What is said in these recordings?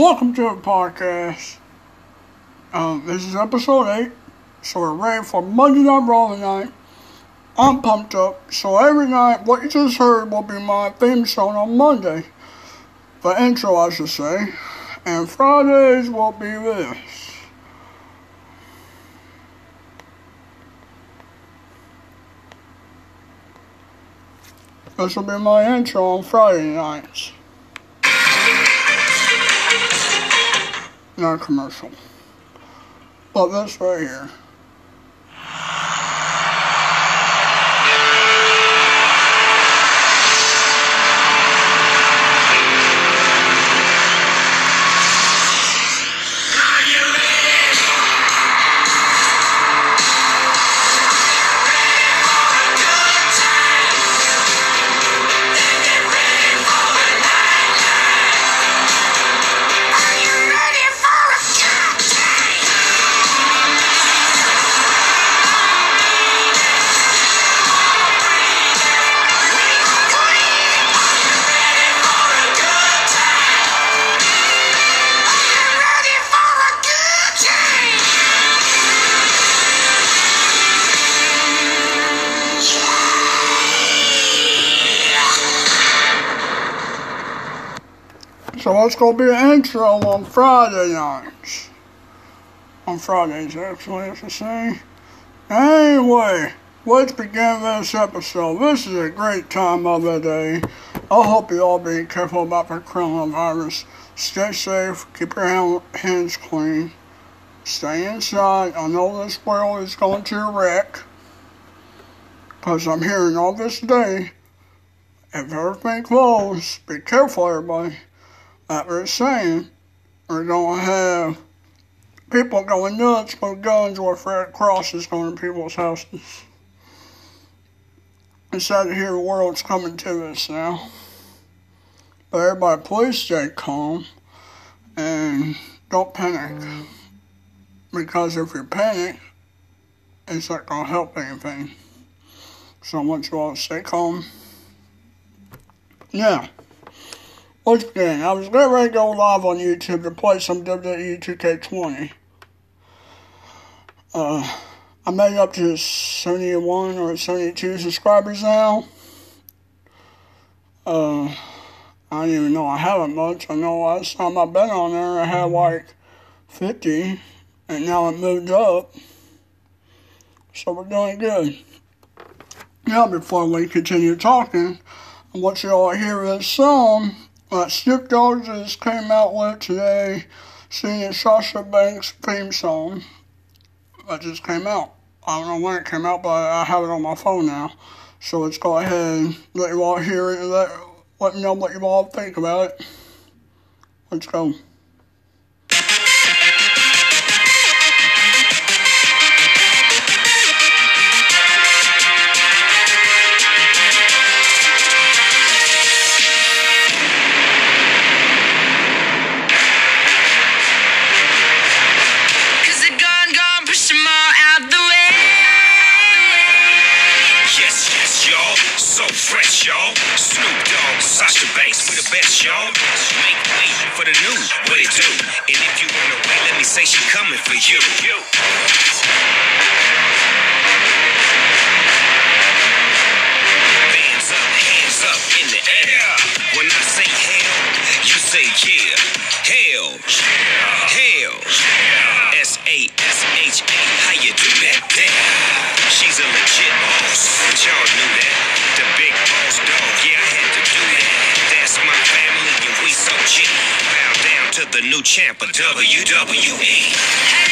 Welcome to the podcast. Um, this is episode 8, so we're ready for Monday Night Raw tonight. I'm pumped up, so every night, what you just heard will be my theme song on Monday. The intro, I should say. And Fridays will be this. This will be my intro on Friday nights. Not commercial. But this right here. So let's go be an intro on Friday nights. On Fridays, actually, I should say. Anyway, let's begin this episode. This is a great time of the day. I hope you all be careful about the coronavirus. Stay safe, keep your hands clean, stay inside. I know this world is going to wreck. Because I'm hearing all this day. If everything closed, be careful, everybody like we're saying, we're to have people going nuts with guns or Fred crosses going to people's houses. It's sad to hear the world's coming to us now. But everybody, please stay calm and don't panic. Because if you panic, it's not going to help anything. So I want you all to stay calm. Yeah. Once again, I was getting ready to go live on YouTube to play some WWE 2K20. Uh, I made up to 71 or 72 subscribers now. Uh, I don't even know I haven't much. I know last time I've been on there I had like 50, and now it moved up. So we're doing good. Now, before we continue talking, want you all hear this song uh, Snoop Dogg just came out with today singing Sasha Banks' theme song that just came out. I don't know when it came out, but I have it on my phone now. So let's go ahead and let you all hear it and let, let me know what you all think about it. Let's go. Best, y'all. Make way for the new, what it do? And if you wanna wait, let me say she coming for you. Hands up, hands up in the air. When I say hell, you say yeah. Hell. Champ of WWE.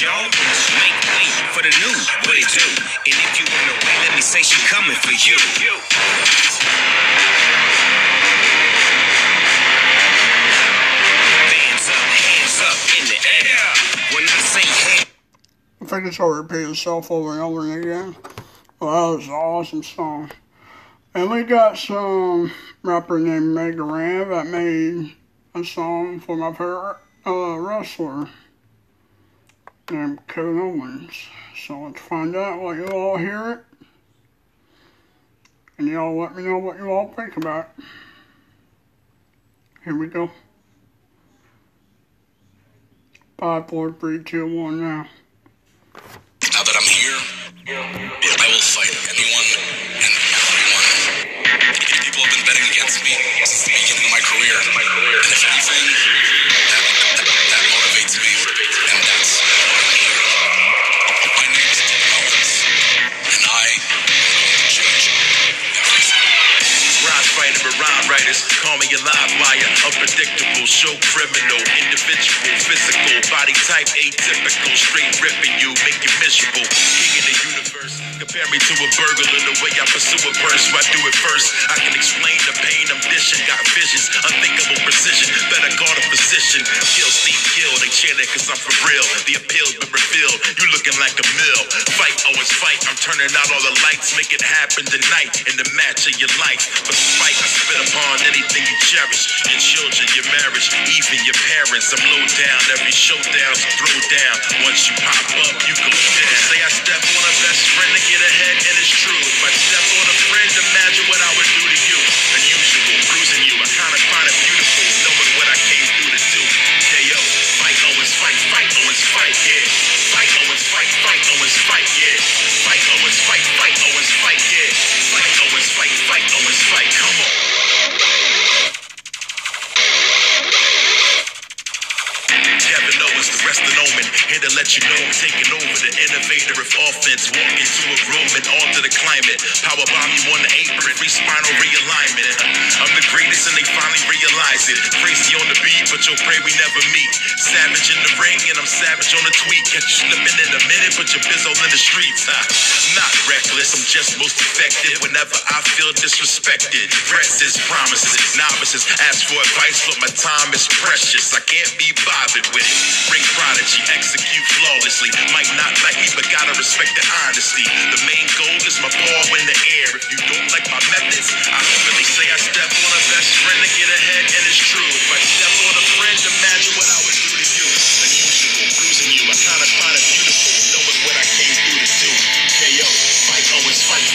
y'all. So make way for the new, what it do. And if you run away, let me say she coming for you. you. I say hands. I think it's all repeat itself over and over again. Well, that was an awesome song. And we got some rapper named Mega Ran that made a song for my favorite uh, wrestler named Kevin Owens. So let's find out what you all hear it. And y'all let me know what you all think about. Here we go. Five, four, three, two, one now. Now that I'm here, I will fight anyone and everyone. People have been betting against me since the beginning of my career. And if anything, individual, physical, body type atypical, straight ripping you, make you miserable. King of the universe, compare me to a burglar. The way I pursue a purse, I do it first. I can explain the pain dishing. Got visions, unthinkable precision. Better guard a position. Kill, Steve, kill. They cheer that cause I'm for real. The appeal's been revealed. You looking like a mill. Fight. I'm turning out all the lights. Make it happen tonight in the match of your life. But despite I spit upon anything you cherish. Your children, your marriage, even your parents. I'm low down. Every showdown's a throw down. Once you pop up, you go down. Say I step on a best friend to get ahead, and it's true. If I step on a friend, free spinal realignment. I'm the greatest and they finally realize it. Crazy on the beat, but you'll pray we never meet. Savage on the tweet. Catch you slipping in a minute, but you're biz in the streets. Huh? Not reckless, I'm just most effective whenever I feel disrespected. Threats is promises, novices ask for advice, but my time is precious. I can't be bothered with it. Ring prodigy, execute flawlessly. Might not like me, but gotta respect the honesty. The main goal is my paw in the air. If you don't like my methods, I really say I step on a best friend to get ahead, and it's true. If I step on a friend, imagine what I would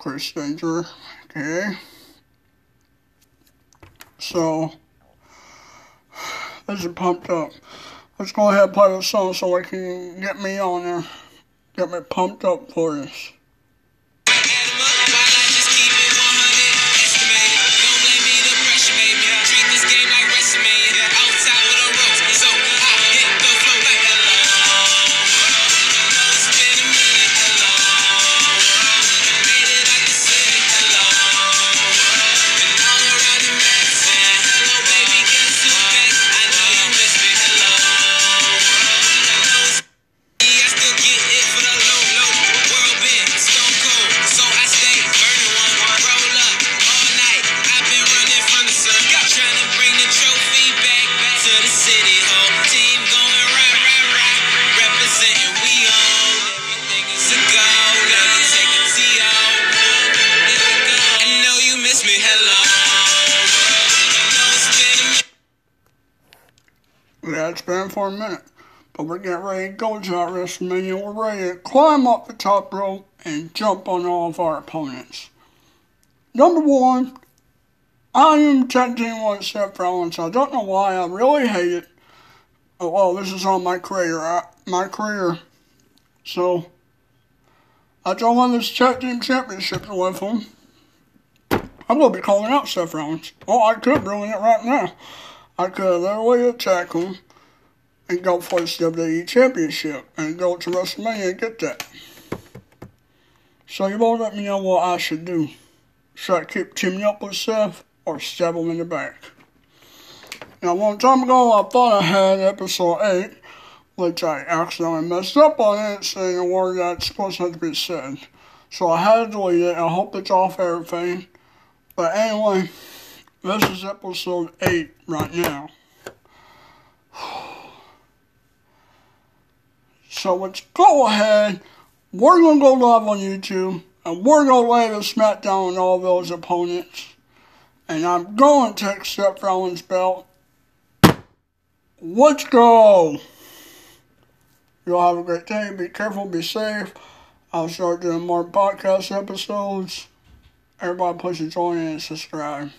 Chris Danger. Okay. So, let's get pumped up. Let's go ahead and play the song so we can get me on there. Get me pumped up for this. A minute. But we're getting ready to go to that WrestleMania. We're ready to climb up the top rope and jump on all of our opponents. Number one, I am team one Seth Rollins. I don't know why. I really hate it. Oh, well, this is on my career. I, my career. So, I don't want this tag team championship with him. I'm going to be calling out Seth Rollins. Oh, I could ruin it right now. I could literally attack him and go for his WWE Championship and go to WrestleMania and get that. So you won't let me know what I should do. Should I keep teaming up with Seth or stab him in the back? Now, one time ago, I thought I had episode 8, which I accidentally messed up on it, saying a word that's supposed not to be said. So I had to delete it. I hope it's off everything. But anyway, this is episode 8 right now. So let's go ahead. We're going to go live on YouTube. And we're going to lay the smackdown on all those opponents. And I'm going to accept Rollins' belt. Let's go. Y'all have a great day. Be careful. Be safe. I'll start doing more podcast episodes. Everybody please join in and subscribe.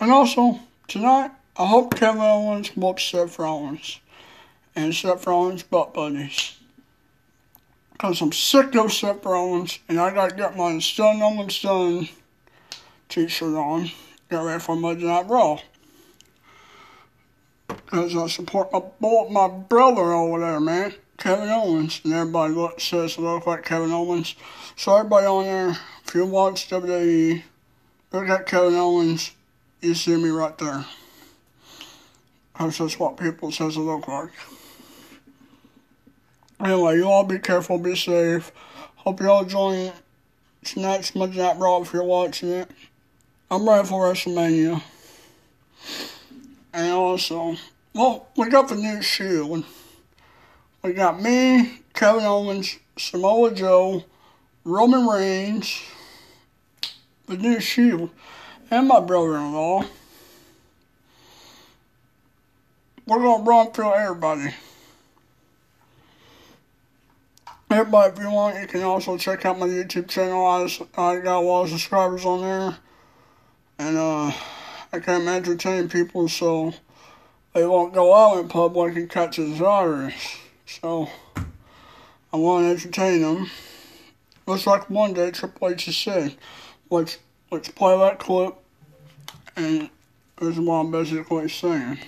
And also, tonight, I hope Kevin Owens whoops Seth Rollins and Seth Rollins butt buddies. Because I'm sick of Seth Rollins and I gotta get my Stun No One Stun t shirt on. Get ready for Monday Night Raw. Because I support my, my brother over there, man. Kevin Owens, and everybody look, says look like Kevin Owens. So everybody on there, if you watch WWE, look at Kevin Owens, you see me right there. That's just what people says it look like. Anyway, you all be careful, be safe. Hope you all join tonight's Monday Night Raw if you're watching it. I'm ready for WrestleMania. And also, well, we got the new Shield. We got me, Kevin Owens, Samoa Joe, Roman Reigns, the new Shield, and my brother-in-law. We're gonna run through everybody. Everybody, if you want, you can also check out my YouTube channel. I, I got a lot of subscribers on there, and uh, I can't entertain people so they won't go out in public and catch the virus. So, I want to entertain them. Looks like one day Triple H is said, let's, let's play that clip, and this is what I'm basically saying.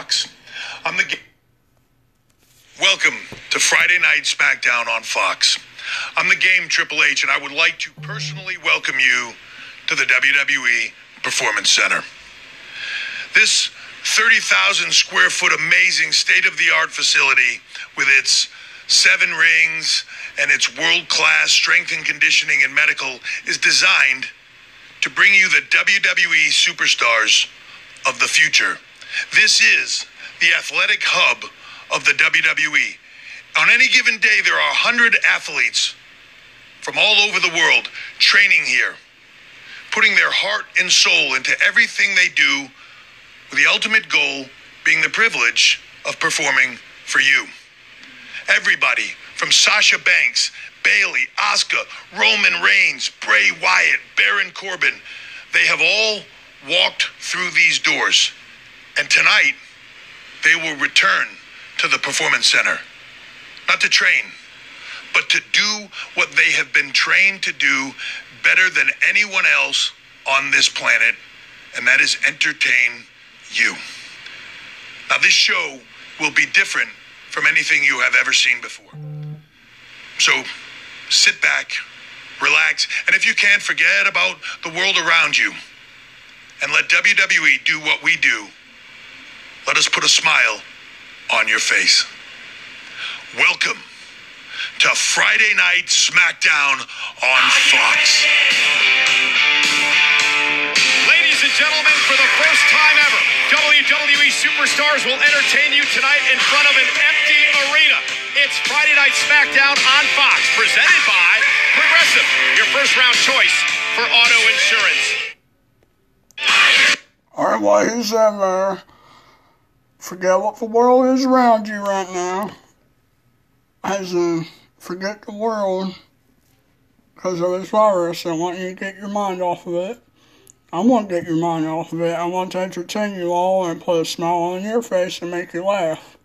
Fox. I'm the. Ga- Welcome to Friday Night SmackDown on Fox. I'm the Game Triple H, and I would like to personally welcome you to the WWE Performance Center. This 30,000 square foot amazing state of the art facility with its seven rings and its world class strength and conditioning and medical is designed to bring you the WWE superstars of the future. This is the athletic hub of the WWE. On any given day, there are 100 athletes from all over the world training here, putting their heart and soul into everything they do, with the ultimate goal being the privilege of performing for you. Everybody from Sasha Banks, Bayley, Asuka, Roman Reigns, Bray Wyatt, Baron Corbin, they have all walked through these doors. And tonight, they will return to the Performance Center. Not to train, but to do what they have been trained to do better than anyone else on this planet, and that is entertain you. Now, this show will be different from anything you have ever seen before. So sit back, relax, and if you can, forget about the world around you and let WWE do what we do. Let us put a smile on your face. Welcome to Friday Night SmackDown on Fox. Ladies and gentlemen, for the first time ever, WWE Superstars will entertain you tonight in front of an empty arena. It's Friday Night SmackDown on Fox, presented by Progressive, your first round choice for auto insurance. Alright, well, he's ever. Forget what the world is around you right now. As in, forget the world because of this virus. I want you to get your mind off of it. I want to get your mind off of it. I want to entertain you all and put a smile on your face and make you laugh.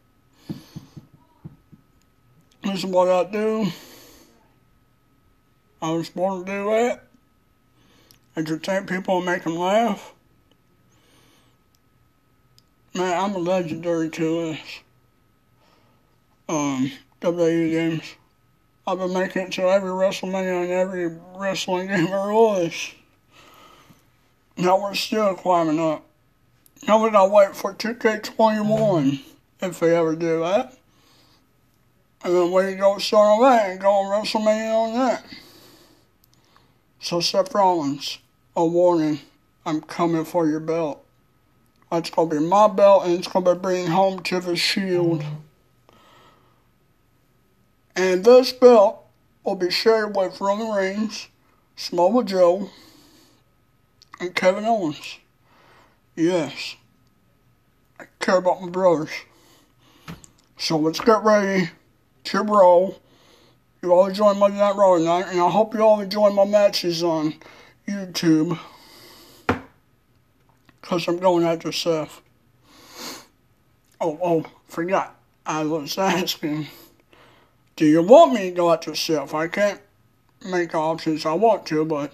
This is what I do. I was born to do that. Entertain people and make them laugh. Man, I'm a legendary to this. Um, WWE games. I've been making it to every WrestleMania and every wrestling game there was. Now we're still climbing up. Now we gotta wait for 2K21 if they ever do that. And then we go start on that and go on WrestleMania on that. So Seth Rollins, a warning, I'm coming for your belt. It's gonna be my belt and it's gonna be bringing home to the shield. And this belt will be shared with Roman Reigns, Samoa Joe, and Kevin Owens. Yes. I care about my brothers. So let's get ready to roll. You all enjoy Monday Night Raw tonight, and I hope you all enjoy my matches on YouTube. Because I'm going after Seth. Oh, oh, forgot. I was asking, do you want me to go after Seth? I can't make options. I want to, but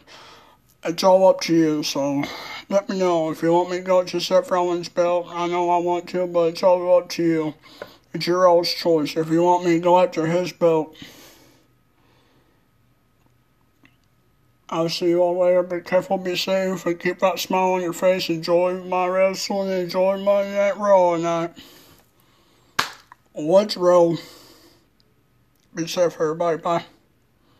it's all up to you. So let me know if you want me to go to Seth Rollins' belt. I know I want to, but it's all up to you. It's your all's choice. If you want me to go after his belt, I'll see you all later. Be careful, be safe, and keep that smile on your face. Enjoy my wrestling. Enjoy my night raw tonight. Let's roll. Be safe, everybody. Bye.